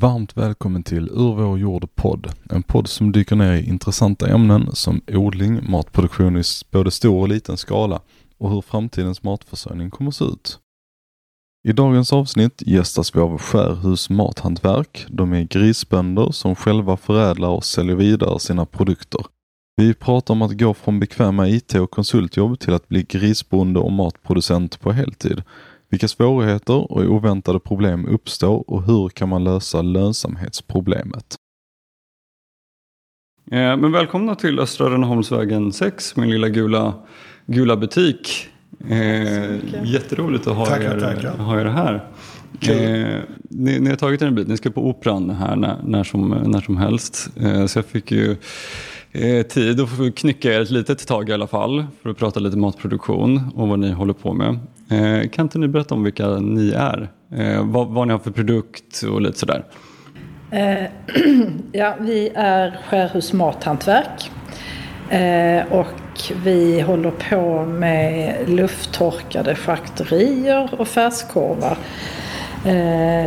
Varmt välkommen till Ur vår jord podd. En podd som dyker ner i intressanta ämnen som odling, matproduktion i både stor och liten skala och hur framtidens matförsörjning kommer att se ut. I dagens avsnitt gästas vi av Skärhus Mathantverk. De är grisbönder som själva förädlar och säljer vidare sina produkter. Vi pratar om att gå från bekväma IT och konsultjobb till att bli grisbonde och matproducent på heltid. Vilka svårigheter och oväntade problem uppstår och hur kan man lösa lönsamhetsproblemet? Eh, men välkomna till Östra Rönneholmsvägen 6, min lilla gula, gula butik. Eh, jätteroligt att ha, tackar, er, tackar. ha er här. Eh, ni, ni, har tagit er en bit, ni ska på Operan här när, när, som, när som helst. Eh, så jag fick ju eh, tid att knycka er ett litet tag i alla fall för att prata lite matproduktion och vad ni håller på med. Eh, kan inte ni berätta om vilka ni är? Eh, vad, vad ni har för produkt och lite sådär. Eh, ja, vi är Skärhus Mathantverk. Och vi håller på med lufttorkade charkuterier och färskorvar.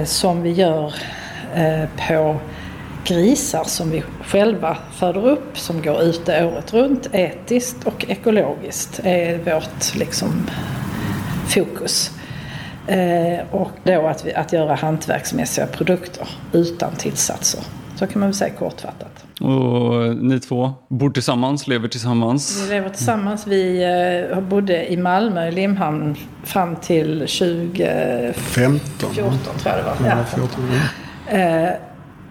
Som vi gör på grisar som vi själva föder upp som går ute året runt. Etiskt och ekologiskt är vårt liksom, fokus. Eh, och då att, vi, att göra hantverksmässiga produkter utan tillsatser. Så kan man väl säga kortfattat. Och ni två bor tillsammans, lever tillsammans? Vi lever tillsammans. Vi eh, bodde i Malmö, i Limhamn, fram till 2015. 14 tror jag det var. Ja, 14, ja. Eh,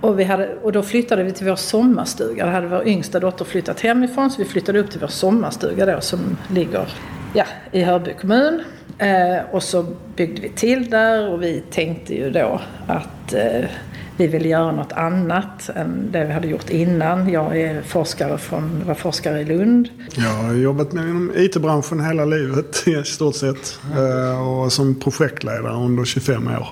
och, vi hade, och då flyttade vi till vår sommarstuga. Då hade vår yngsta dotter flyttat hemifrån så vi flyttade upp till vår sommarstuga då som ligger ja, i Hörby kommun. Eh, och så byggde vi till där och vi tänkte ju då att eh, vi ville göra något annat än det vi hade gjort innan. Jag är forskare från, var forskare i Lund. Jag har jobbat med inom IT-branschen hela livet i stort sett. Eh, och som projektledare under 25 år.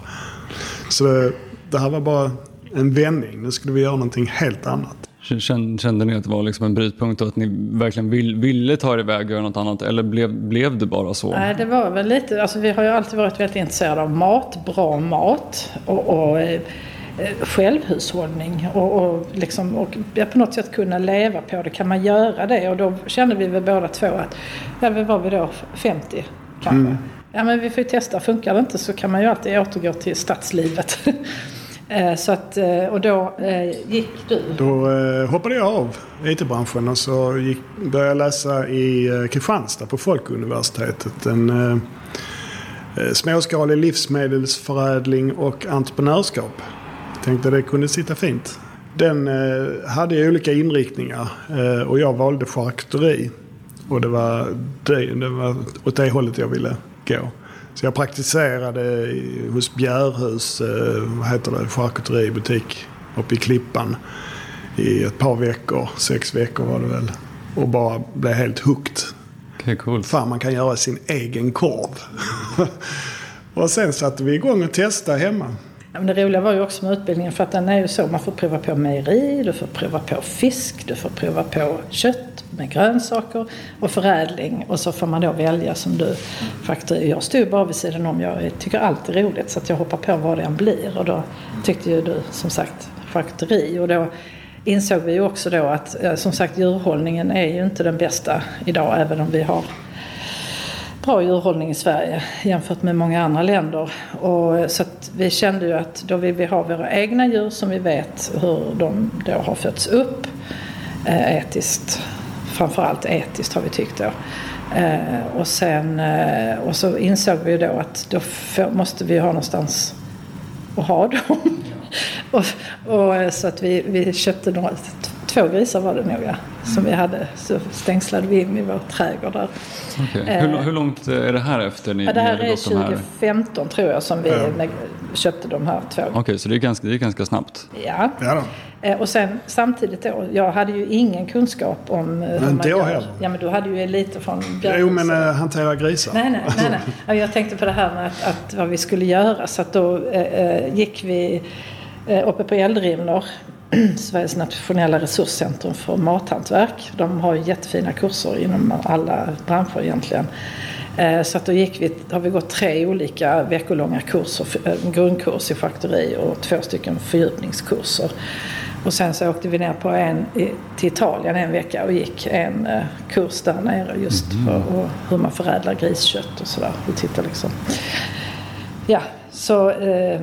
Så det, det här var bara en vändning. Nu skulle vi göra någonting helt annat. Kände ni att det var liksom en brytpunkt och att ni verkligen vill, ville ta er iväg och göra något annat? Eller blev, blev det bara så? Nej, det var väl lite, alltså vi har ju alltid varit väldigt intresserade av mat, bra mat och, och eh, självhushållning och, och, liksom, och på något sätt kunna leva på det. Kan man göra det? Och då kände vi väl båda två att, ja vad var vi då, 50 kanske? Mm. Ja men vi får ju testa, funkar det inte så kan man ju alltid återgå till stadslivet. Eh, så att, eh, och då eh, gick du? Då hoppade jag av IT-branschen och så gick, började jag läsa i Kristianstad på Folkuniversitetet. En småskalig livsmedelsförädling och entreprenörskap. Tänkte det kunde sitta fint. Den hade olika inriktningar och jag valde charkuteri. Och det var, det, det var åt det hållet jag ville gå. Så jag praktiserade hos Bjärhus, eh, vad heter det, charkuteributik uppe i Klippan i ett par veckor. Sex veckor var det väl. Och bara blev helt hooked. Okay, cool. Fan, man kan göra sin egen korv. och sen satte vi igång och testade hemma. Ja, men det roliga var ju också med utbildningen för att den är ju så. Man får prova på mejeri, du får prova på fisk, du får prova på kött med grönsaker och förädling. Och så får man då välja som du Faktor. Jag stod bara vid sidan om. Jag tycker allt är roligt så att jag hoppar på vad det än blir. Och då tyckte ju du som sagt charkuteri. Och då insåg vi ju också då att som sagt djurhållningen är ju inte den bästa idag även om vi har bra djurhållning i Sverige jämfört med många andra länder. Och, så vi kände ju att då vill vi ha våra egna djur som vi vet hur de då har fötts upp eh, etiskt. Framförallt etiskt har vi tyckt då. Eh, och, sen, eh, och så insåg vi ju då att då måste vi ha någonstans att ha dem. och, och, så att vi, vi köpte några, två grisar var det nog ja, som vi hade. Så stängslade vi in i vår trädgård där. Okay. Hur, hur, långt är det här efter ni ja, Det här är 2015 här? tror jag som vi ja. köpte de här två. Okej, okay, så det är, ganska, det är ganska snabbt? Ja. ja eh, och sen samtidigt då, jag hade ju ingen kunskap om eh, hur men man gör. Heller. Ja, men du hade ju lite från björn. Jo, men äh, hantera grisar. Nej, nej, nej. nej. Jag tänkte på det här med att, att vad vi skulle göra. Så att då äh, gick vi äh, uppe på Eldrimner Sveriges nationella resurscentrum för mathantverk. De har jättefina kurser inom alla branscher egentligen. Eh, så att då gick vi, har vi gått tre olika veckolånga kurser, en grundkurs i charkuteri och två stycken fördjupningskurser. Och sen så åkte vi ner på en, till Italien en vecka och gick en eh, kurs där nere just mm. för hur man förädlar griskött och sådär. Vi tittar liksom. Ja, så eh,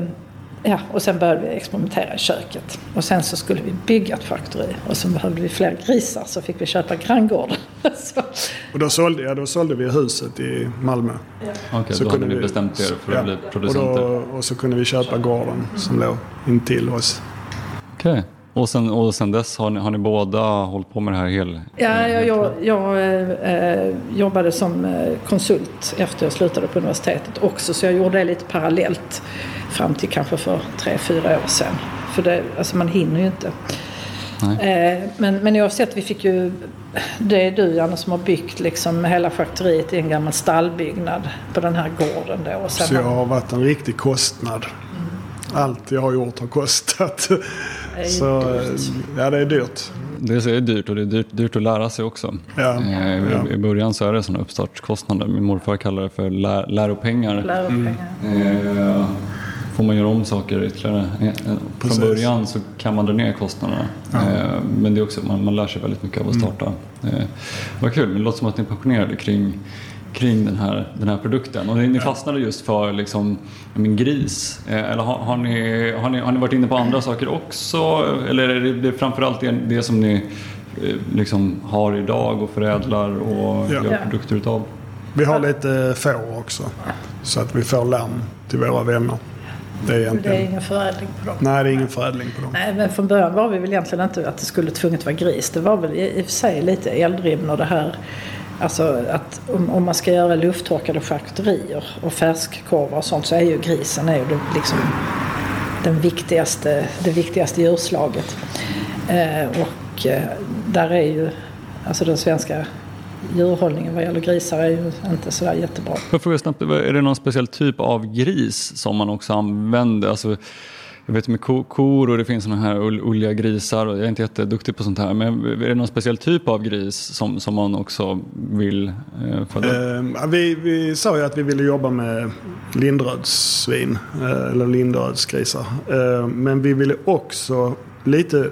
Ja, och sen började vi experimentera i köket. Och sen så skulle vi bygga ett faktori. Och så behövde vi fler grisar så fick vi köpa granngården. och då sålde, ja, då sålde vi huset i Malmö. Ja. Okej, okay, då hade ni bestämt er för att ja, bli producenter. Och, då, och så kunde vi köpa gården som låg intill oss. Okej. Okay. Och sen, och sen dess har ni, har ni båda hållit på med det här hel... Ja, jag, jag, jag eh, jobbade som eh, konsult efter jag slutade på universitetet också. Så jag gjorde det lite parallellt fram till kanske för tre, fyra år sedan. För det, alltså man hinner ju inte. Eh, men, men oavsett, vi fick ju... Det är du Janne som har byggt liksom hela faktoriet i en gammal stallbyggnad på den här gården då. Och sen så jag har varit en riktig kostnad. Mm. Allt jag har gjort har kostat. Så dyrt. ja, det är dyrt. Det är dyrt och det är dyrt, dyrt att lära sig också. Ja, eh, I, ja. I början så är det sådana uppstartskostnader. Min morfar kallar det för lär, läropengar. läropengar. Mm. Eh, får man göra om saker ytterligare. Eh, från början så kan man dra ner kostnaderna. Ja. Eh, men det är också, man, man lär sig väldigt mycket av att mm. starta. Mm. Vad kul, men det låter som att ni är passionerade kring kring den här, den här produkten. Och ni fastnade just för liksom, men, gris. Eh, eller har, har, ni, har, ni, har ni varit inne på andra saker också? Eller är det, det framförallt det, det som ni eh, liksom, har idag och förädlar och ja. gör produkter utav? Vi har lite får också. Så att vi får lamm till våra vänner. Det är, egentligen... det är ingen förädling på dem? Nej, det är ingen förädling på dem. Nej, men från början var vi väl egentligen inte att det skulle tvunget vara gris. Det var väl i och för sig lite eldrimner och det här Alltså att om, om man ska göra lufttorkade charkuterier och färskkorvar och sånt så är ju grisen är ju det, liksom den viktigaste, det viktigaste djurslaget. Eh, och eh, där är ju alltså den svenska djurhållningen vad gäller grisar är ju inte sådär jättebra. Jag frågar snabbt, är det någon speciell typ av gris som man också använder? Alltså, jag vet med kor och det finns sådana här ulliga grisar och jag är inte jätteduktig på sånt här. Men är det någon speciell typ av gris som, som man också vill eh, föda eh, vi, vi sa ju att vi ville jobba med lindrödssvin eh, eller lindrödsgrisar. Eh, men vi ville också lite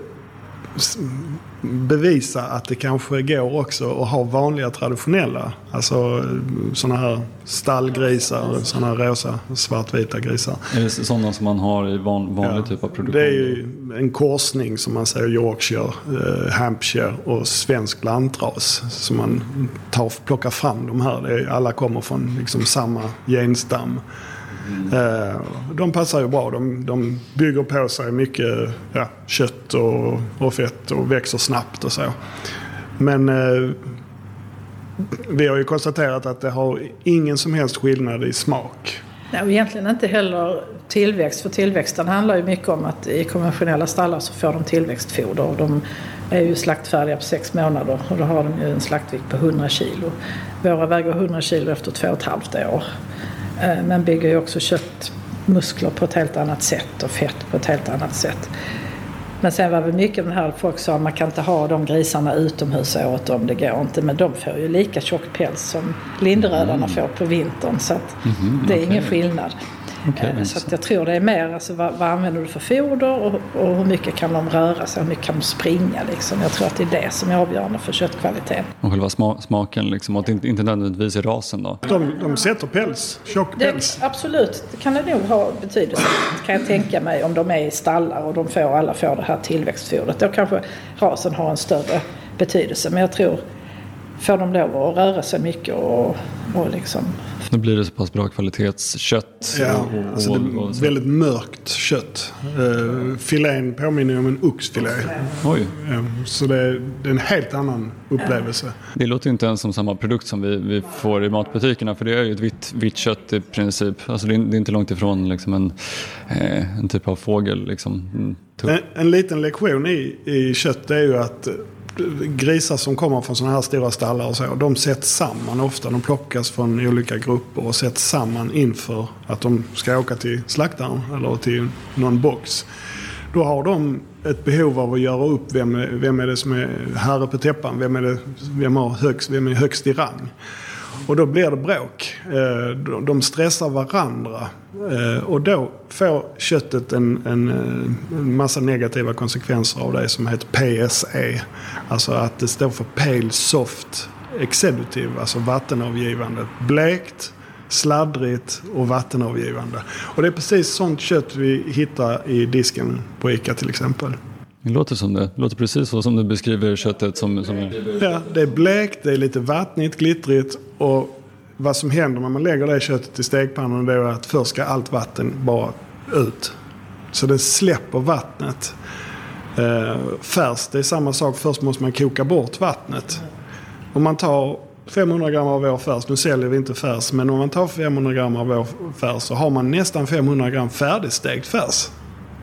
bevisa att det kanske går också att ha vanliga traditionella. Alltså sådana här stallgrisar, sådana här rosa svartvita grisar. Är det sådana som man har i van, vanlig ja, typ av produktion? Det är ju en korsning som man säger Yorkshire, eh, Hampshire och svensk lantras. Som man tar, plockar fram de här. Är, alla kommer från liksom samma genstam. Mm. De passar ju bra. De, de bygger på sig mycket ja, kött och, och fett och växer snabbt och så. Men eh, vi har ju konstaterat att det har ingen som helst skillnad i smak. Nej, och egentligen inte heller tillväxt. För tillväxten handlar ju mycket om att i konventionella stallar så får de tillväxtfoder. Och de är ju slaktfärdiga på sex månader och då har de ju en slaktvikt på 100 kilo. Våra väger 100 kilo efter två och ett halvt år. Eh, men bygger ju också köttmuskler på ett helt annat sätt och fett på ett helt annat sätt. Men sen var det mycket den här folk sa att man kan inte ha de grisarna utomhus året om, det går inte. Men de får ju lika tjock päls som lindrödarna mm. får på vintern. Så att mm, det är okay. ingen skillnad. Okay, eh, så jag tror det är mer alltså, vad, vad använder du för foder och, och, hur mycket kan de röra sig, hur mycket kan de springa. Liksom. Jag tror att det är det som är avgörande för köttkvaliteten. Och själva sma smaken, liksom, och inte, inte nödvändigtvis i rasen då? De, de sätter päls, tjock päls. Det, absolut, det kan det nog ha betydelse. kan jag tänka mig om de är i stallar och de får, alla får det här tillväxtfodret. Då kanske rasen har en större betydelse. Men jag tror får de lov att röra sig mycket och, och liksom nu blir det så pass bra kvalitetskött. Ja, och, alltså det är väldigt mörkt kött. Uh, filén påminner om en oxfilé. Oj. Ja, så det är, det är, en helt annan upplevelse. Det låter inte ens som samma produkt som vi, vi får i matbutikerna. För det är ju ett vitt, vitt kött i princip. Alltså det, är, det är inte långt ifrån liksom en, eh, en typ av fågel. Liksom. En, en, liten lektion i, i kött är ju att grisar som kommer från sådana här stora stallar och så. De sätts samman ofta. De plockas från olika grupper och sätts samman inför att de ska åka till slaktaren eller till någon box. Då har de ett behov av att göra upp vem, vem är det som är herre på täppan. Vem är, det, vem har högst, vem är högst i rang. Och då blir det bråk. Eh, de stressar varandra. Eh, och då får köttet en, en, en massa negativa konsekvenser av det som heter PSE. Alltså att det står för Pale Soft Executive, alltså vattenavgivande. Blekt, sladdrigt och vattenavgivande. Och det är precis sånt kött vi hittar i disken på ICA till exempel. Det låter som det. det låter precis så som du beskriver köttet. Som, som. Ja, det är blekt, det är lite vattnigt, glittrigt och vad som händer när man lägger det köttet i stekpannan är att först ska allt vatten bara ut. Så det släpper vattnet. Eh, färskt, det är samma sak. Först måste man koka bort vattnet. Om man tar 500 gram av vår färs, nu säljer vi inte färs, men om man tar 500 gram av vår färs så har man nästan 500 gram färdigstekt färs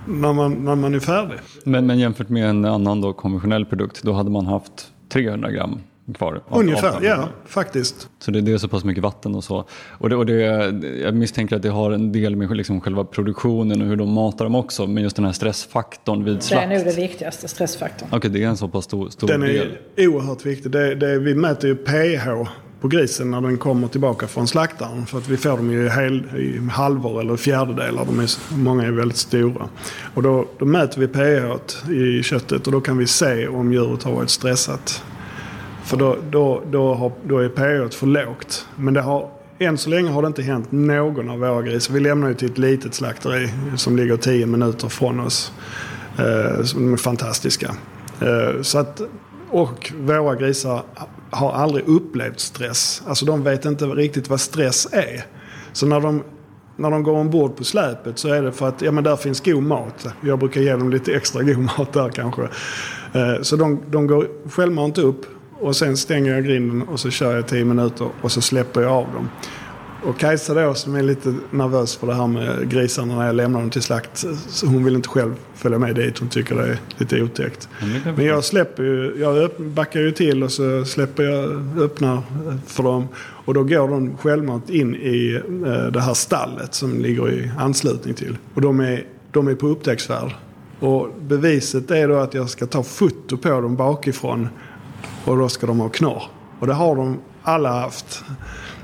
när man, när man är färdig. Men, men jämfört med en annan då, konventionell produkt, då hade man haft 300 gram kvar. Ungefär, ja faktiskt. Så det, det, är så pass mycket vatten och så. Och, det, och det, jag misstänker att det har en del med liksom själva produktionen och hur de matar dem också. Men just den här stressfaktorn vid slakt. Det är nog det viktigaste, stressfaktorn. Okej, okay, det är en så pass stor, stor den del. Den är oerhört viktig. Det, det, vi mäter ju pH på grisen när den kommer tillbaka från slaktaren. För att vi får dem ju hel, i halvor eller fjärdedelar. De är, många är väldigt stora. Och då, då mäter vi pH i köttet och då kan vi se om djuret har varit stressat. För då, då, då, har, då är pH för lågt. Men det har, än så länge har det inte hänt någon av våra grisar. Vi lämnar ju till ett litet slakteri som ligger 10 minuter från oss. Eh, som är fantastiska. Eh, så att, och våra grisar har aldrig upplevt stress. Alltså de vet inte riktigt vad stress är. Så när de, när de går ombord på släpet så är det för att ja, men där finns god mat. Jag brukar ge dem lite extra god mat där kanske. Eh, så de, de går självmant upp och sen stänger jag grinden och så kör jag 10 minuter och så släpper jag av dem. Och Kajsa då som är lite nervös för det här med grisarna när jag lämnar dem till slakt. Så hon vill inte själv följa med dit. Hon tycker det är lite otäckt. Men jag släpper ju, jag backar ju till och så släpper jag, öppnar för dem. Och då går de självmant in i eh, det här stallet som ligger i anslutning till. Och de är, de är på upptäcktsfärd. Och beviset är då att jag ska ta foto på dem bakifrån. Och då ska de ha knorr. Och det har de alla haft.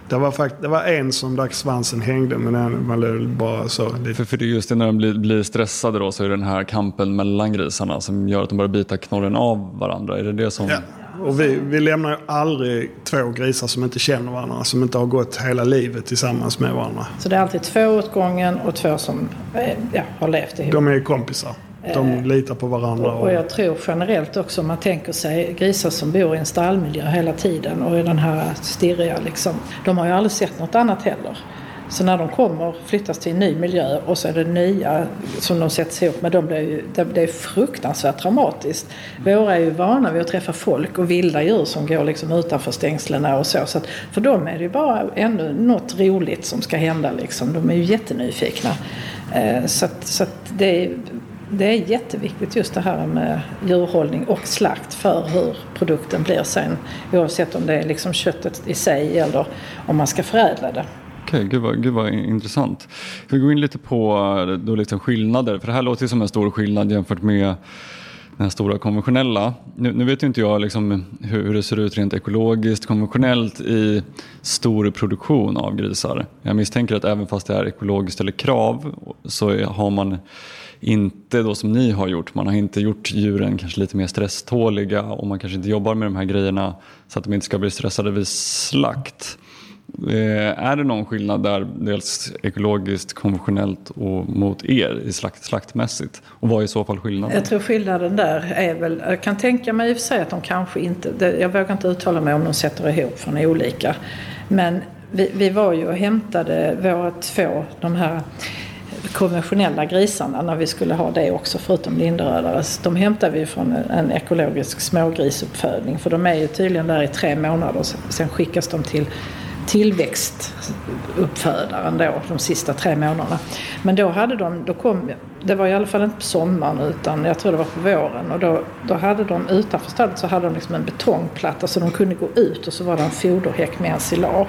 Det var, fakt det var en som där svansen hängde men den var bara så. Lite. För, för det är just det när de blir, blir stressade då så är det den här kampen mellan grisarna som gör att de börjar bita knorren av varandra. Är det det som... Ja. Och vi, vi lämnar ju aldrig två grisar som inte känner varandra, som inte har gått hela livet tillsammans med varandra. Så det är alltid två åt gången och två som eh, ja, har levt ihop? De är kompisar. De eh, litar på varandra. Och, och jag tror generellt också om man tänker sig grisar som bor i en stallmiljö hela tiden och i den här stirriga liksom. De har ju aldrig sett något annat heller. Så när de kommer, flyttas till en ny miljö och så är det nya som de sätts ihop med, de blir ju, det, det är fruktansvärt traumatiskt. Våra är ju vana vid att träffa folk och vilda djur som går liksom utanför stängslena och så. så att för dem är det ju bara ännu något roligt som ska hända liksom. De är ju jättenyfikna. Eh, så att, så att det är det är jätteviktigt just det här med djurhållning och slakt för hur produkten blir sen. Oavsett om det är liksom köttet i sig eller om man ska förädla det. Okej, okay, gud, vad, gud vad intressant. Vi gå in lite på eh, då liksom skillnader, för det här låter ju som en stor skillnad jämfört med den här stora konventionella. Nu, nu vet ju inte jag liksom hur, hur, det ser ut rent ekologiskt konventionellt i stor produktion av grisar. Jag misstänker att även fast det är ekologiskt eller krav så har man inte då som ni har gjort. Man har inte gjort djuren kanske lite mer stresståliga och man kanske inte jobbar med de här grejerna så att de inte ska bli stressade vid slakt. Eh, är det någon skillnad där, dels ekologiskt, konventionellt och mot er i slakt, slaktmässigt? Och vad är i så fall skillnaden? Jag tror skillnaden där är väl, jag kan tänka mig i och för sig att de kanske inte, jag vågar inte uttala mig om de sätter ihop från olika. Men vi, vi var ju och hämtade våra två, de här konventionella grisarna när vi skulle ha det också förutom lindrödare. De hämtar vi från en ekologisk smågrisuppfödning för de är ju tydligen där i tre månader. Sen skickas de till tillväxtuppfödaren då de sista tre månaderna. Men då hade de, då kom, det var i alla fall inte på sommaren utan jag tror det var på våren och då, då hade de utanför stallet så hade de liksom en betongplatta så de kunde gå ut och så var det en foderhäck med ensilage.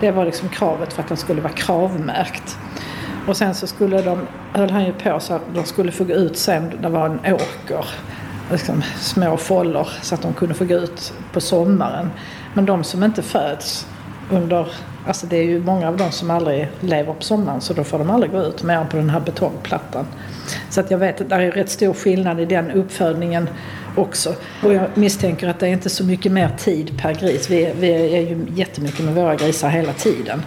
Det var liksom kravet för att den skulle vara kravmärkt. Och sen så skulle de, höll han ju på så att de skulle få gå ut sen, det var en åker, liksom små foller så att de kunde få gå ut på sommaren. Men de som inte föds under, alltså det är ju många av dem som aldrig lever på sommaren så då får de aldrig gå ut mer än på den här betongplattan. Så att jag vet att det är rätt stor skillnad i den uppfödningen också. Och jag misstänker att det är inte så mycket mer tid per gris. Vi, vi är ju jättemycket med våra grisar hela tiden.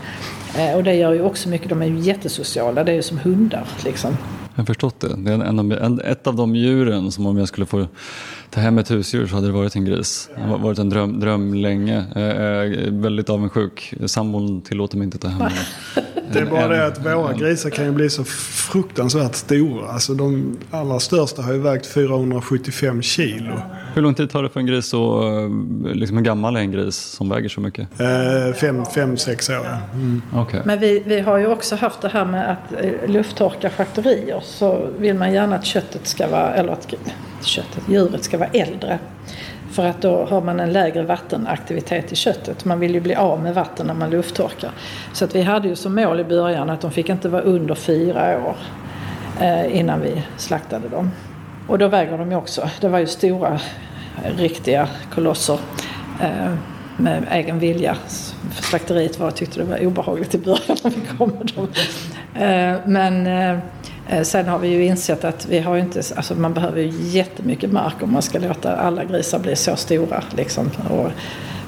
Eh, och det gör ju också mycket, de är ju jättesociala, det är ju som hundar liksom. Jag har förstått det. Det är en, en, ett av de djuren som om jag skulle få ta hem ett husdjur så hade det varit en gris. Det har varit en dröm, dröm länge. Är väldigt avundsjuk. Sambon tillåter mig inte ta hem Det är bara det att våra grisar kan ju bli så fruktansvärt stora. Alltså de allra största har ju vägt 475 kilo. Hur lång tid tar det för en gris och eh, liksom hur gammal är en gris som väger så mycket? Eh, fem, fem sex år. Mm. Okay. Men vi, vi har ju också haft det här med att eh, lufttorka charkuterier så vill man gärna att köttet ska vara, eller att köttet, djuret ska vara äldre. För att då har man en lägre vattenaktivitet i köttet. Man vill ju bli av med vatten när man lufttorkar. Så att vi hade ju som mål i början att de fick inte vara under fyra år eh, innan vi slaktade dem. Och då väger de ju också. Det var ju stora riktiga kolosser eh, med egen vilja. För slakteriet var, tyckte det var obehagligt i början när vi kom med dem. Eh, men sen har vi ju insett att vi har inte, alltså man behöver ju jättemycket mark om man ska låta alla grisar bli så stora. Liksom. Och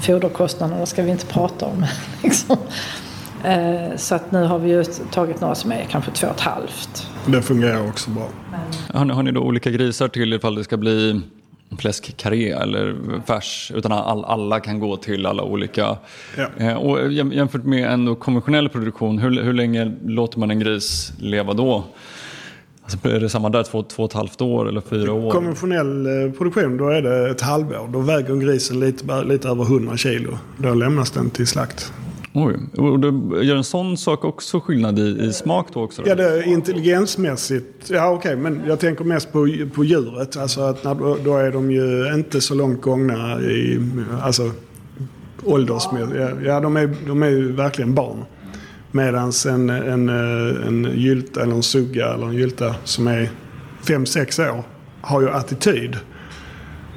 foderkostnaderna ska vi inte prata om. Liksom. Eh, så att nu har vi ju tagit några som är kanske två och ett halvt. Det fungerar också bra. Har ni, har ni då olika grisar till ifall det ska bli fläskkarré eller färs utan all, alla kan gå till alla olika. Ja. Eh, och jämfört med en konventionell produktion, hur, hur länge låter man en gris leva då? Alltså är det samma där, två, två och ett halvt år eller fyra år? Konventionell eh, produktion, då är det ett halvår. Då väger grisen lite, lite över 100 kilo. Då lämnas den till slakt. Oj, och då gör en sån sak också skillnad i, i smak då också? Då? Ja, det är intelligensmässigt. Ja, okej, okay, men jag tänker mest på, på djuret. Alltså att när, då är de ju inte så långt gångna i, alltså åldersmässigt. Ja, de är, de är ju verkligen barn. Medan en, en, eh, en gylta eller en sugga eller en gylta som är 5-6 år har ju attityd.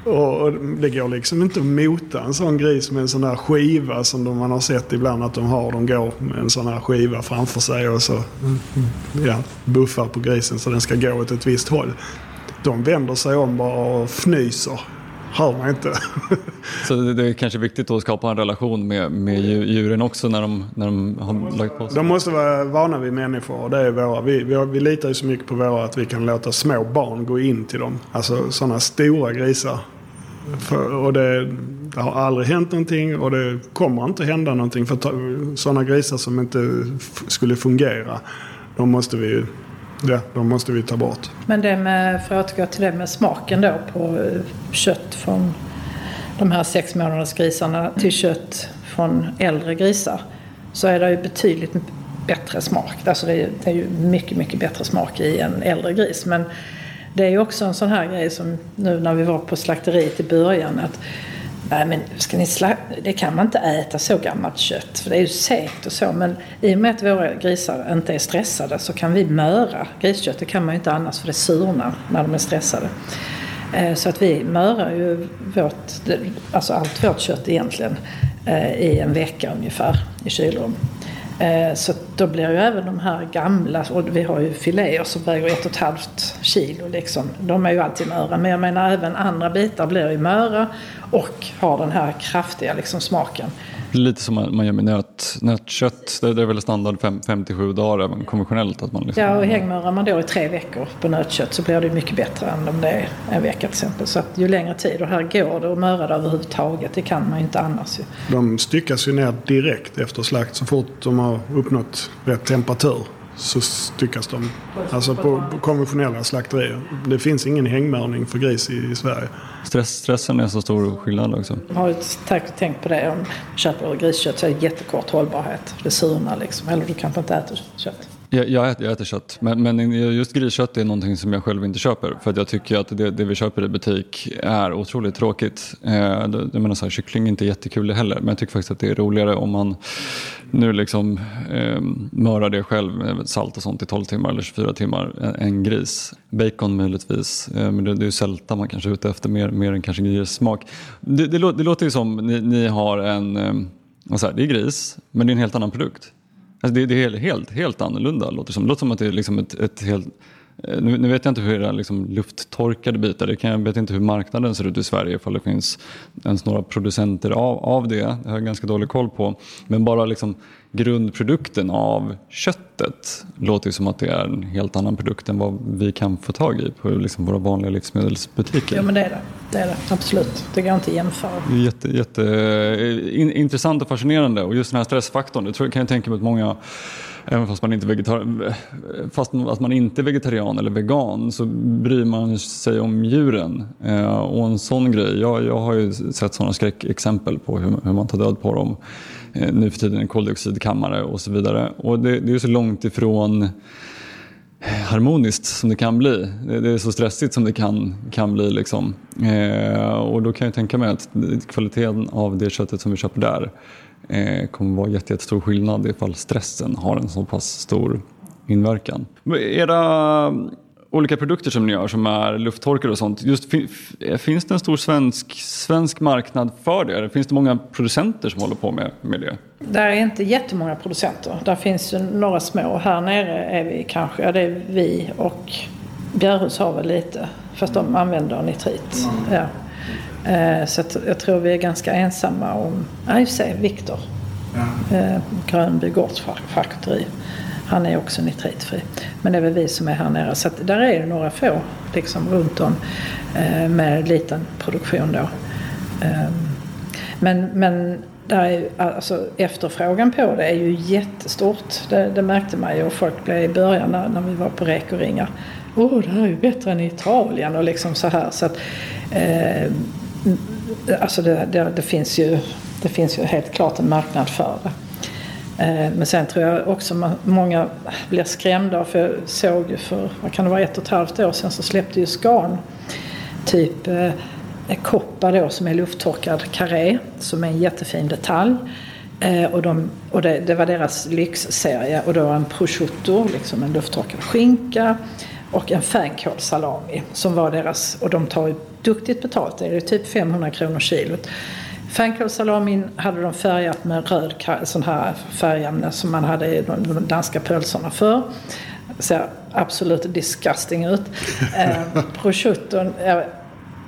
Och det går liksom inte att mota en sån gris med en sån där skiva som man har sett ibland att de har. De går med en sån här skiva framför sig och så ja, buffar på grisen så den ska gå åt ett visst håll. De vänder sig om bara och fnyser hör man inte. Så det är kanske viktigt att skapa en relation med, med djuren också när de, när de har lagt på sig? De måste vara vana vid människor och det är våra. Vi, vi, vi litar ju så mycket på våra att vi kan låta små barn gå in till dem. Alltså sådana stora grisar. För, och det, det, har aldrig hänt någonting och det kommer inte hända någonting för sådana grisar som inte skulle fungera. De måste vi Ja, de måste vi ta bort. Men det med, för att återgå till det med smaken då på eh, kött från de här sex månaders grisarna till kött från äldre grisar så är det ju betydligt bättre smak. Alltså det är, det är ju mycket, mycket bättre smak i en äldre gris. Men det är ju också en sån här grej som nu när vi var på slakteriet i början att Nej men ska ni det kan man inte äta så gammalt kött för det är ju segt och så. Men i och med att våra grisar inte är stressade så kan vi möra griskött. Det kan man ju inte annars för det surnar när de är stressade. Eh, så att vi mörar ju vårt, alltså allt vårt kött egentligen eh, i en vecka ungefär i kylrum. Eh, så då blir ju även de här gamla, och vi har ju filéer som väger ett och ett halvt kilo liksom. De är ju alltid möra. Men jag menar även andra bitar blir ju möra och har den här kraftiga liksom smaken. Lite som man gör med nöt, nötkött. Det är väl standard 57 dagar även konventionellt. Att man liksom... Ja, och hängmörar man då i tre veckor på nötkött så blir det mycket bättre än om det är en vecka till exempel. Så att ju längre tid, och här går det att möra det överhuvudtaget. Det kan man ju inte annars. De styckas ju ner direkt efter slakt så fort de har uppnått rätt temperatur så styckas de. Alltså på, på konventionella slakterier. Det finns ingen hängmörning för gris i, i Sverige. Stress, stressen är så stor skillnad också. Jag har ju tänkt på det. Om du köper griskött så är det jättekort hållbarhet. Det surnar liksom. Eller du kanske inte äter kött. Jag, jag, äter, jag äter kött, men, men just griskött är någonting som jag själv inte köper. För att jag tycker att det, det vi köper i butik är otroligt tråkigt. Eh, jag menar så här, kyckling är inte jättekul heller, men jag tycker faktiskt att det är roligare om man nu liksom eh, mörar det själv med salt och sånt i 12 timmar eller 24 timmar eh, än, gris. Bacon möjligtvis, eh, men det, det är ju sälta man kanske är ute efter mer, mer än kanske grissmak. Det, det, det låter ju som ni, ni har en eh, så här, det är gris, men det är en helt annan produkt. Alltså det, det är helt, helt annorlunda, låter som. Det låter som att det är liksom ett, ett helt nu, nu, vet jag inte hur era liksom, lufttorkade bitar, det kan, jag vet inte hur marknaden ser ut i Sverige ifall det finns ens några producenter av, av det. Det har jag ganska dålig koll på. Men bara liksom, grundprodukten av köttet låter ju som att det är en helt annan produkt än vad vi kan få tag i på liksom, våra vanliga livsmedelsbutiker. Ja men det är det, det, är det. absolut. Det går inte att jämföra. Jätte, jätte eh, in, intressant och fascinerande och just den här stressfaktorn, det tror, kan jag tänka mig att många Även fast man inte, vegetar fast att man inte är vegetarian eller vegan så bryr man sig om djuren. Eh, och en sån grej, jag, jag har ju sett sådana skräckexempel på hur, hur man tar död på dem eh, nu för tiden i koldioxidkammare och så vidare. Och det, det är så långt ifrån harmoniskt som det kan bli. Det är så stressigt som det kan, kan bli. Liksom. Eh, och då kan jag tänka mig att kvaliteten av det köttet som vi köper där eh, kommer vara jättestor skillnad ifall stressen har en så pass stor inverkan. Era olika produkter som ni gör som är lufttorkare och sånt. Just, finns det en stor svensk, svensk marknad för det? Finns det många producenter som håller på med, med det? Det är inte jättemånga producenter. Där finns ju några små. Här nere är vi kanske, ja det är vi och Bjärhus har väl lite. Fast de använder nitrit. Mm. Ja. Eh, så jag tror vi är ganska ensamma om, ja i sig Viktor. Ja. Eh, Grönby gårdscharkuteri. Han är också nitritfri. Men det är väl vi som är här nere. Så där är det några få liksom runt om eh, med liten produktion då. Men, men där är, alltså, efterfrågan på det är ju jättestort. Det, det märkte man ju och folk blev i början när, när vi var på Rekoringar. Åh, oh, det här är ju bättre än i Italien och liksom så här. Så att, eh, alltså det, det, det, finns ju, det finns ju helt klart en marknad för det. Eh, men sen tror jag också att många blir skrämda för jag såg ju för, vad kan det vara, ett och ett halvt år sedan så släppte ju Scan typ eh, koppar då som är lufttorkad karré som är en jättefin detalj. Eh, och, de, och det, det, var deras lyxserie och då en prosciutto, liksom en lufttorkad skinka och en fänkålssalami som var deras, och de tar ju duktigt betalt, det är typ 500 kronor kilot. Fänkålssalamin hade de färgat med röd sån här färgämne som man hade i de danska pölserna för. Ser absolut disgusting ut. eh, prosciutton, eh,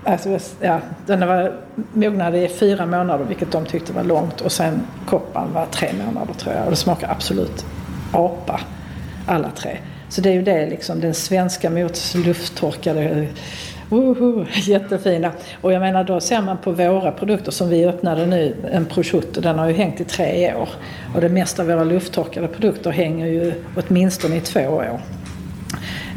alltså, ja, den var mognad i fyra månader vilket de tyckte var långt och sen koppan var tre månader tror jag. Och det smakar absolut apa alla tre. Så det är ju det liksom, den svenska mot lufttorkade Woho, jättefina. Och jag menar då ser man på våra produkter som vi öppnade nu, en prosciutto, den har ju hängt i tre år. Och det mesta av våra lufttorkade produkter hänger ju åtminstone i två år.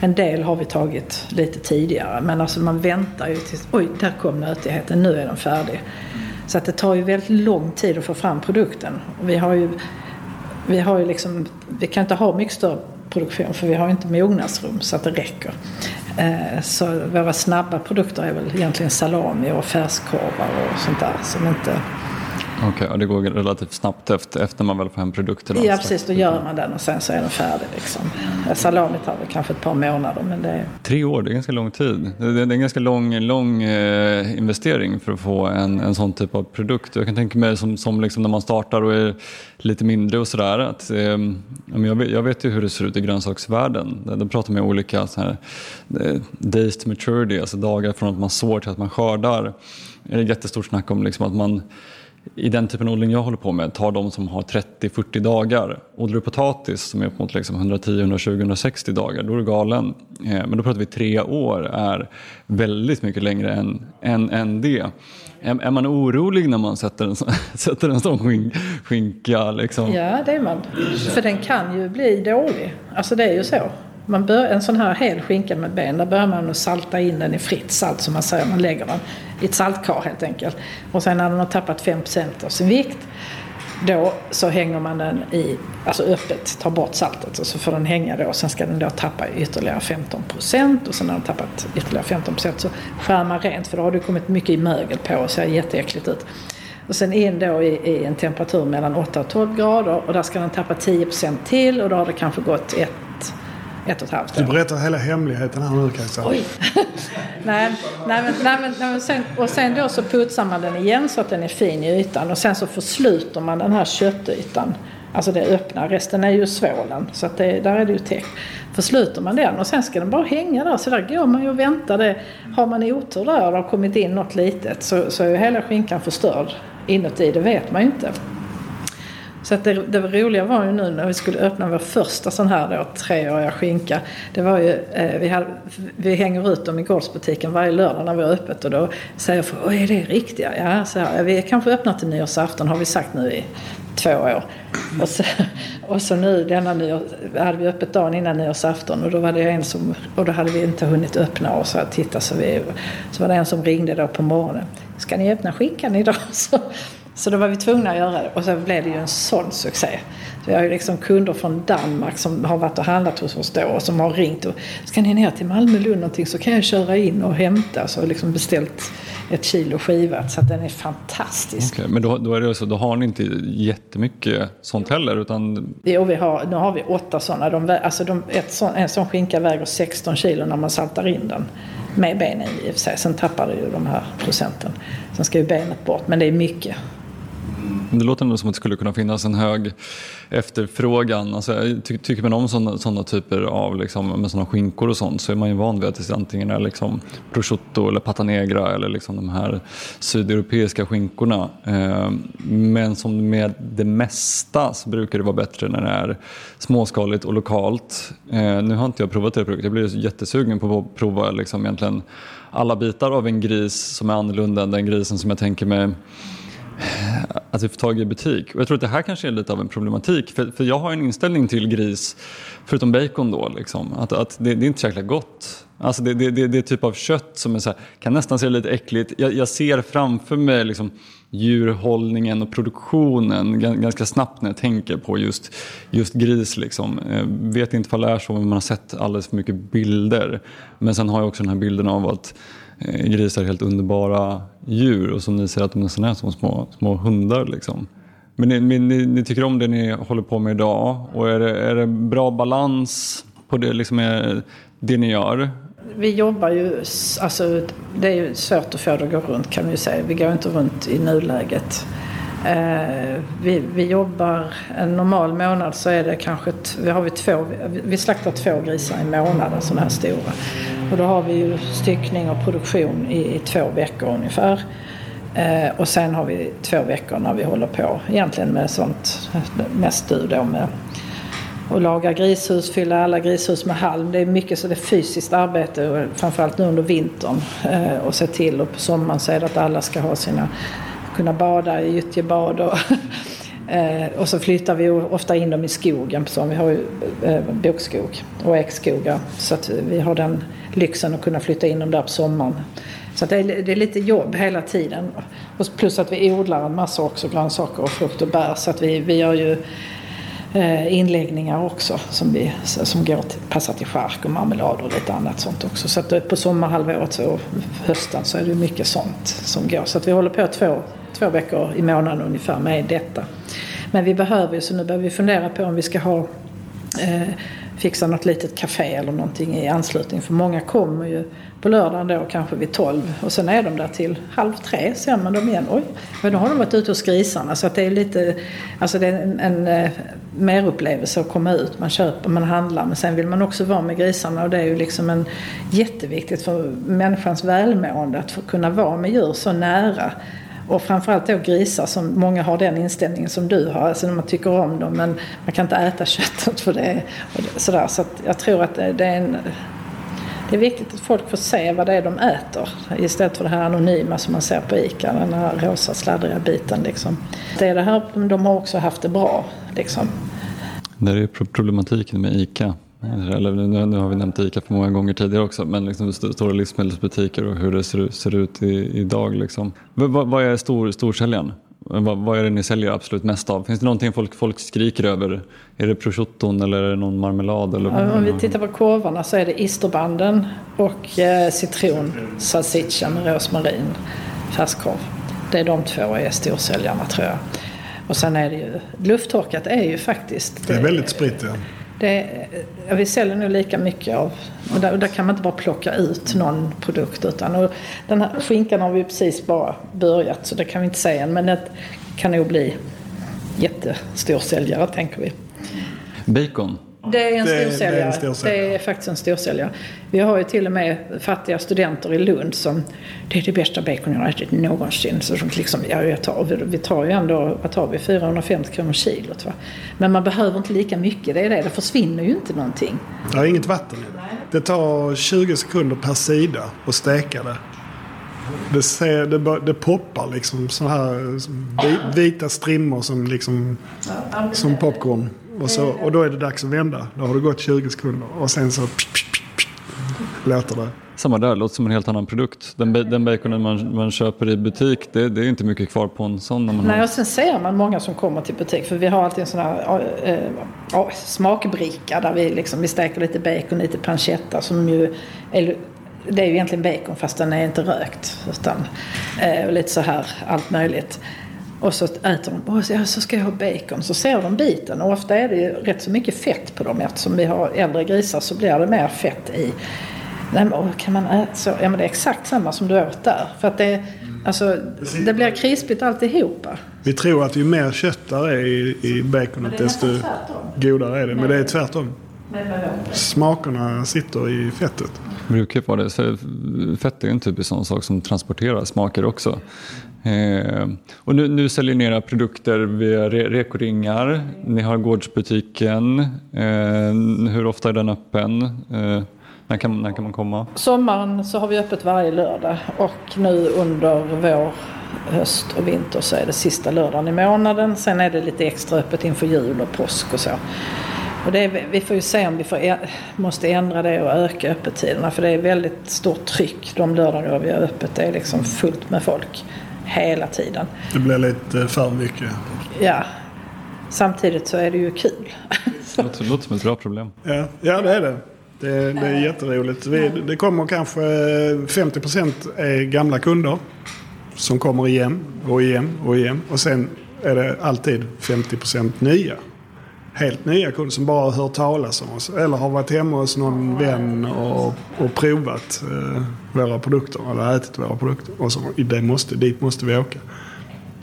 En del har vi tagit lite tidigare men alltså man väntar ju tills, oj där kom nötigheten, nu är den färdig. Så att det tar ju väldigt lång tid att få fram produkten. Och vi har ju, vi har ju liksom, vi kan inte ha mycket större produktion för vi har inte mognadsrum så att det räcker. Eh, så våra snabba produkter är väl egentligen salami och färskorvar och sånt där som inte Okej, okay, och det går relativt snabbt efter, efter man väl får hem produkterna? Ja, precis. Då gör man den och sen så är den färdig. Liksom. Salami tar väl kanske ett par månader. Men det är... Tre år, det är ganska lång tid. Det är en ganska lång, lång eh, investering för att få en, en sån typ av produkt. Jag kan tänka mig som, som liksom när man startar och är lite mindre och sådär. Att, eh, jag, vet, jag vet ju hur det ser ut i grönsaksvärlden. Där pratar om olika så här, eh, days to maturity, alltså dagar från att man sår till att man skördar. Det är jättestort snack om liksom att man i den typen av odling jag håller på med tar de som har 30-40 dagar. Odlar du potatis som är upp mot liksom 110, 120, 160 dagar, då är du galen. Eh, men då pratar vi tre år, är väldigt mycket längre än, än, än det. Är, är man orolig när man sätter en, sätter en sån skink, skinka? Liksom? Ja, det är man. För den kan ju bli dålig. Alltså det är ju så. Man bör, en sån här hel skinka med ben, där börjar man att salta in den i fritt salt som man säger. Man lägger den i ett saltkar helt enkelt. Och sen när den har tappat 5% av sin vikt då så hänger man den i, alltså öppet, tar bort saltet och så får den hänga då. Sen ska den då tappa ytterligare 15% och sen när den tappat ytterligare 15% så skär man rent för då har det kommit mycket mögel på och ser jätteäckligt ut. Och sen in då i, i, en temperatur mellan 8 och 12 grader och där ska den tappa 10% till och då har det kanske gått ett ett och ett halvt år. Du berättar hela hemligheten här nu Kajsa. Oj. nej, nej, men, nej, men, nej, men sen, och sen då så putsar man den igen så att den är fin i ytan och sen så försluter man den här köttytan. Alltså det öppna, resten är ju svålen så att det, där är det ju täckt. Försluter man den och sen ska den bara hänga där så där går man ju och väntar. Det. Har man otur där och det har kommit in något litet så, så är hela skinkan förstörd inuti, det vet man ju inte. Så att det, det roliga var ju nu när vi skulle öppna vår första sån här då, treåriga skinka. Det var ju, eh, vi, hade, vi hänger ut dem i gårdsbutiken varje lördag när vi har öppet och då säger folk, är det riktiga? Ja, så här, vi kanske öppnar till nyårsafton har vi sagt nu i två år. Och så, och så nu denna nyår, hade vi öppet dagen innan nyårsafton och då var det en som, och då hade vi inte hunnit öppna och så titta så vi, så var det en som ringde då på morgonen. Ska ni öppna skinkan idag? Så, så då var vi tvungna att göra det och så blev det ju en sån succé. Vi har ju liksom kunder från Danmark som har varit och handlat hos oss då och som har ringt och ska ni ner till Malmö Lund någonting så kan jag köra in och hämta. Så har liksom beställt ett kilo skivat så att den är fantastisk. Okay, men då, då, är det så, då har ni inte jättemycket sånt heller? Utan... Jo, vi har, nu har vi åtta sådana. De, alltså de, sån, en sån skinka väger 16 kilo när man saltar in den. Med benen i och för sig. Sen tappar det ju de här procenten. Sen ska ju benet bort, men det är mycket. Mm. Det låter ändå som att det skulle kunna finnas en hög efterfrågan. Alltså, ty tycker man om sådana, typer av liksom, med såna skinkor och sånt så är man ju van vid att det antingen är liksom prosciutto eller pata negra eller liksom de här sydeuropeiska skinkorna. Eh, men som med det mesta så brukar det vara bättre när det är småskaligt och lokalt. Eh, nu har inte jag provat det produktet. Jag blir jättesugen på att prova liksom egentligen alla bitar av en gris som är annorlunda än den grisen som jag tänker mig att vi får tag i butik. Och jag tror att det här kanske är lite av en problematik. För, för jag har en inställning till gris, förutom bacon då, liksom, att, att det, det, är inte så jäkla gott. Alltså det, det, det, det är typ av kött som är så här, kan nästan se lite äckligt. Jag, jag ser framför mig liksom, djurhållningen och produktionen ganska snabbt när jag tänker på just, just gris. Liksom. Jag vet inte om det är så, men man har sett alldeles för mycket bilder. Men sen har jag också den här bilden av att Eh, grisar är helt underbara djur och som ni säger att de nästan är som små, små hundar. Liksom. Men, ni, men ni, ni, tycker om det ni håller på med idag och är det, är det bra balans på det, liksom, eh, det ni gör? Vi jobbar ju, alltså det är ju svårt att få det att gå runt kan vi säga. Vi går inte runt i nuläget. Eh, vi, vi jobbar en normal månad så är det kanske, vi har vi två, vi slaktar två grisar i månaden sådana här stora. Och då har vi ju styckning och produktion i, i två veckor ungefär. Eh, och sen har vi två veckor när vi håller på egentligen med sånt, mest du då med att laga grishus, fylla alla grishus med halm. Det är mycket så det är fysiskt arbete, framförallt nu under vintern. Eh, och se till och på sommaren så är det att alla ska ha sina, kunna bada i gyttjebad och Eh, och så flyttar vi ofta in dem i skogen, så vi har ju eh, bokskog och ekskogar. Så att vi har den lyxen att kunna flytta in dem där på sommaren. Så det är, det, är, lite jobb hela tiden. Och plus att vi odlar en massa också, grönsaker och frukt och bär. Så att vi, vi gör ju eh, inläggningar också som, vi, som går till, passar till chark och marmelad och lite annat sånt också. Så att eh, på sommarhalvåret och hösten så är det mycket sånt som går. Så att vi håller på två, två veckor i månaden ungefär med detta. Men vi behöver ju, så nu behöver vi fundera på om vi ska ha eh, fixa något litet café eller någonting i anslutning. För många kommer ju på lördagen då kanske vid tolv och sen är de där till halv tre. Ser man dem igen. Oj, men då har de varit ute hos grisarna. Så att det är lite, alltså det är en, en, en eh, merupplevelse att komma ut. Man köper, man handlar men sen vill man också vara med grisarna och det är ju liksom en jätteviktigt för människans välmående att få kunna vara med djur så nära. Och framförallt då grisar som många har den inställningen som du har. Alltså när man tycker om dem men man kan inte äta köttet för det. Och sådär. Så jag tror att det är en det är viktigt att folk får se vad det är de äter istället för det här anonyma som man ser på ICA, den här rosa sladdriga biten. Liksom. Det är det här, de har också haft det bra. Liksom. Det är problematiken med ICA. Eller, nu, nu, har vi nämnt ICA för många gånger tidigare också, men liksom stora livsmedelsbutiker och hur det ser, ser ut i, idag. Liksom. Vad, är stor, storsäljaren? Vad, vad, är det ni säljer absolut mest av? Finns det någonting folk, folk skriker över? Är det prosciutton eller är det någon marmelad? Eller? Om vi tittar på korvarna så är det isterbanden och eh, citron, salsiccia med rosmarin, färskkorv. Det är de två är storsäljarna tror jag. Och sen är det ju, lufttorkat är ju faktiskt... Det är väldigt spritt ja det, vi säljer nog lika mycket av, och där, där, kan man inte bara plocka ut någon produkt. Utan, och den här skinkan har vi precis bara börjat så det kan vi inte säga än. Men det kan nog bli jättestor säljare tänker vi. Bacon? Det är en storsäljare. Det, det, är faktiskt en storsäljare. Vi har ju till och med fattiga studenter i Lund som det är det bästa bacon jag har ätit någonsin. Så de liksom, ja, jag tar, vi tar ju ändå, vad tar vi, 450 kronor kilot. Va? Men man behöver inte lika mycket, det är det. Det försvinner ju inte någonting. Det är inget vatten i det. Det tar 20 sekunder per sida att steka det. Det, ser, det, det poppar liksom så här vita strimmor som, liksom, som popcorn. Och, så, och då är det dags att vända. Då har det gått 20 sekunder och sen så låter det. Samma där, låter som en helt annan produkt. Den, den baconen man, man köper i butik, det, det är inte mycket kvar på en sån. När man Nej, har... och sen ser man många som kommer till butik. För vi har alltid en sån här äh, äh, smakbricka där vi, liksom, vi steker lite bacon, lite pancetta som ju är, det är ju egentligen bacon fast den är inte rökt. Utan äh, lite så här allt möjligt. Och så äter de, och så, så ska jag ha bacon. Så ser de biten och ofta är det ju rätt så mycket fett på dem. Eftersom vi har äldre grisar så blir det mer fett i. Nej, men, kan man äta så? Ja men det är exakt samma som du åt där. För att det, alltså, det blir krispigt alltihopa. Vi tror att ju mer kött där är i, i baconet desto godare är det. Men det är tvärtom. Smakerna sitter i fettet. Det brukar vara det. Så fett är en typisk sån sak som transporterar smaker också. Eh, och nu, nu säljer ni era produkter via re rekoringar. Ni har gårdsbutiken. Eh, hur ofta är den öppen? Eh, när, kan, när kan man komma? Sommaren så har vi öppet varje lördag och nu under vår, höst och vinter så är det sista lördagen i månaden. Sen är det lite extra öppet inför jul och påsk och så. Och är, vi får ju se om vi får, e, måste ändra det och öka öppettiderna för det är väldigt stort tryck de lördagar vi har öppet. Det är liksom fullt med folk hela tiden. Det blir lite för mycket. Ja. Samtidigt så är det ju kul. det låter, låter som ett bra problem. Ja, ja det är det. Det, det är jätteroligt. Vi, det kommer kanske 50 är gamla kunder som kommer igen och igen och igen. Och sen är det alltid 50% nya helt nya kunder som bara har hört talas om oss. Eller har varit hemma hos någon vän och, och provat eh, våra produkter. Eller ätit våra produkter. Och som, det måste, dit måste vi åka.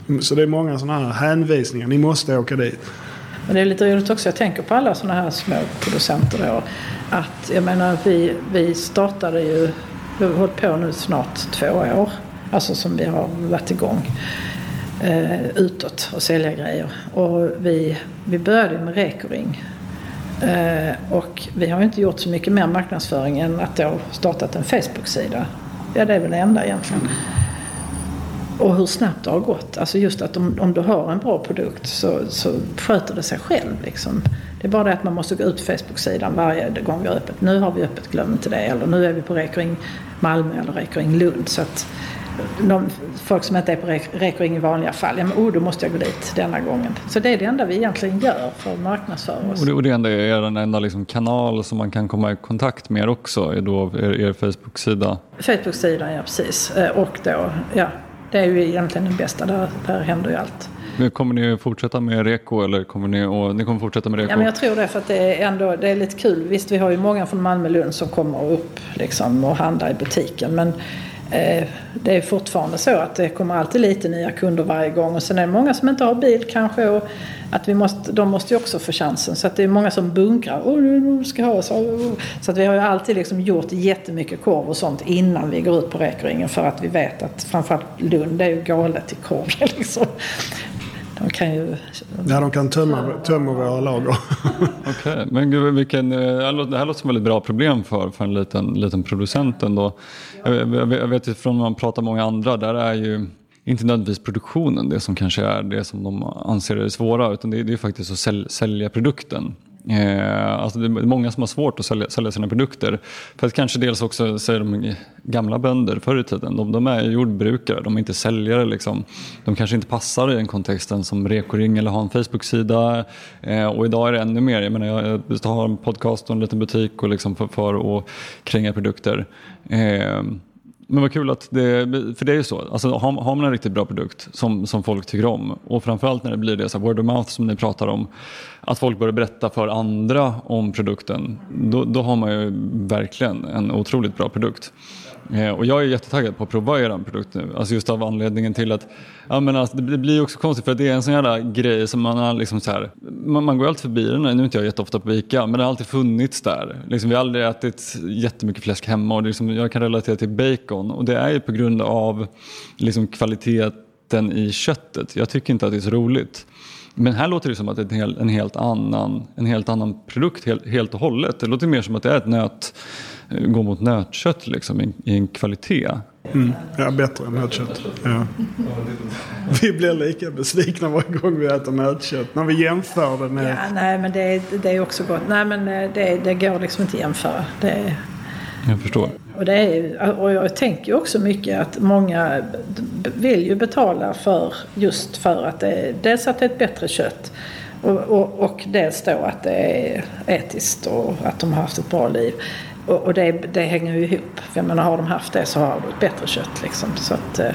Mm, så det är många sådana här hänvisningar. Ni måste åka dit. Men det är lite roligt också. Jag tänker på alla sådana här små producenter då. Att jag menar vi, vi startade ju, vi har hållit på nu snart två år. Alltså som vi har varit igång eh, utåt och sälja grejer. Och vi, vi började med Rekoring. Eh, och vi har inte gjort så mycket mer marknadsföring än att då startat en Facebook-sida. Ja, det är väl det enda egentligen. Och hur snabbt det har gått. Alltså just att om, om du har en bra produkt så, så sköter det sig själv. Liksom. Det är bara det att man måste gå ut på Facebook-sidan varje gång vi har öppet. Nu har vi öppet, glöm inte det. Eller nu är vi på Rekoring Malmö eller Rekoring Lund. Så att de, folk som inte är på Rekoring i vanliga fall, ja men oh, då måste jag gå dit denna gången. Så det är det enda vi egentligen gör för att marknadsföra oss. Och det, och det enda är den enda liksom kanal som man kan komma i kontakt med er också, är då er, er Facebook-sida? Facebook-sidan, ja precis. Eh, och då, ja, det är ju egentligen den bästa, där, där händer ju allt. Men kommer ni fortsätta med Reko eller kommer ni, och, ni kommer fortsätta med Reko? Ja, men jag tror det för att det är, ändå, det är lite kul. Visst, vi har ju många från Malmö Lund som kommer upp liksom, och handlar i butiken. Men det är fortfarande så att det kommer alltid lite nya kunder varje gång och sen är det många som inte har bil kanske och att vi måste, de måste ju också få chansen. Så att det är många som bunkrar. Oh, ska ha så. så att vi har ju alltid liksom gjort jättemycket korv och sånt innan vi går ut på räkringen för att vi vet att framförallt Lund är ju galet i korv. Liksom. De kan ju... Ja, de kan tömma, tömma våra lager. Okej, okay. men gud, vilken, eh, det här låter som ett väldigt bra problem för, för en liten, liten producent ändå. Jag, vet ju från när man pratar med många andra, där är ju inte nödvändigtvis produktionen det som kanske är det som de anser är svåra, utan det är, det är faktiskt att sälja produkten. Eh, alltså det är många som har svårt att sälja, sälja, sina produkter. För att kanske dels också säger de gamla bönder förr i tiden, de, de, är jordbrukare, de är inte säljare. Liksom. De kanske inte passar i den kontexten som Rekoring eller har en Facebook-sida. Eh, och idag är det ännu mer. Jag, menar, jag, jag har en podcast och en liten butik och liksom för, för att kränga produkter. Eh, men vad kul att det, för det är ju så, alltså har, har man en riktigt bra produkt som, som folk tycker om och framförallt när det blir det så word of mouth som ni pratar om, att folk börjar berätta för andra om produkten, då, då har man ju verkligen en otroligt bra produkt. Eh, och jag är jättetaggad på att prova er produkt nu. Alltså just av anledningen till att ja, men alltså, det blir också konstigt för det är en sån jävla grej som man har liksom så här, man, man går alltid förbi den, nu är inte jag jätteofta på ICA, men det har alltid funnits där. Liksom, vi har aldrig ätit jättemycket fläsk hemma och liksom, jag kan relatera till bacon och det är ju på grund av liksom, kvaliteten i köttet. Jag tycker inte att det är så roligt. Men här låter det som att det är en, hel, en, helt, annan, en helt annan produkt helt, helt och hållet. Det låter mer som att det är ett nöt gå mot nötkött liksom, i, i en kvalitet. Mm. Ja, bättre än nötkött. Ja. Vi blir lika besvikna varje gång vi äter nötkött. När vi jämför det med... Ja, nej, men det, det är också gott. Nej, men eh, det, det går liksom inte att jämföra. Det, jag förstår. Och, det är, och jag tänker också mycket att många vill ju betala för just för att det, dels att det är ett bättre kött och, och, och dels då att det är etiskt och att de har haft ett bra liv. Och, och det, det, hänger ju ihop. För jag menar, har de haft det så har du ett bättre kött. Liksom. Så att, eh,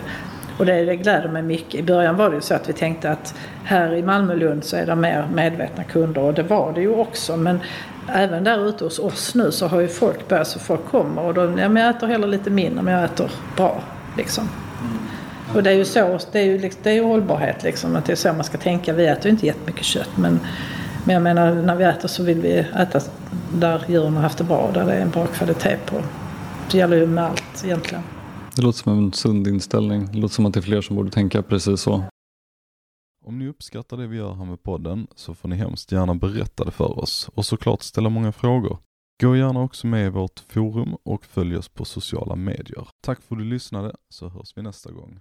och det, det gläder mig mycket. I början var det ju så att vi tänkte att här i Malmö Lund så är det mer medvetna kunder och det var det ju också. Men även där ute hos oss nu så har ju folk börjat, så folk kommer och då, ja, men jag äter hellre lite mindre men jag äter bra. Liksom. Mm. Och det är ju så, det är ju, liksom, det är ju hållbarhet liksom, att det är så man ska tänka. Vi äter ju inte jättemycket kött men, men jag menar när vi äter så vill vi äta där djuren har haft det bra, där det är en bra kvalitet på. Det gäller ju med allt egentligen. Det låter som en sund inställning. Det låter som att det är fler som borde tänka precis så. Om ni uppskattar det vi gör här med podden så får ni hemskt gärna berätta det för oss och såklart ställa många frågor. Gå gärna också med i vårt forum och följ oss på sociala medier. Tack för att du lyssnade så hörs vi nästa gång.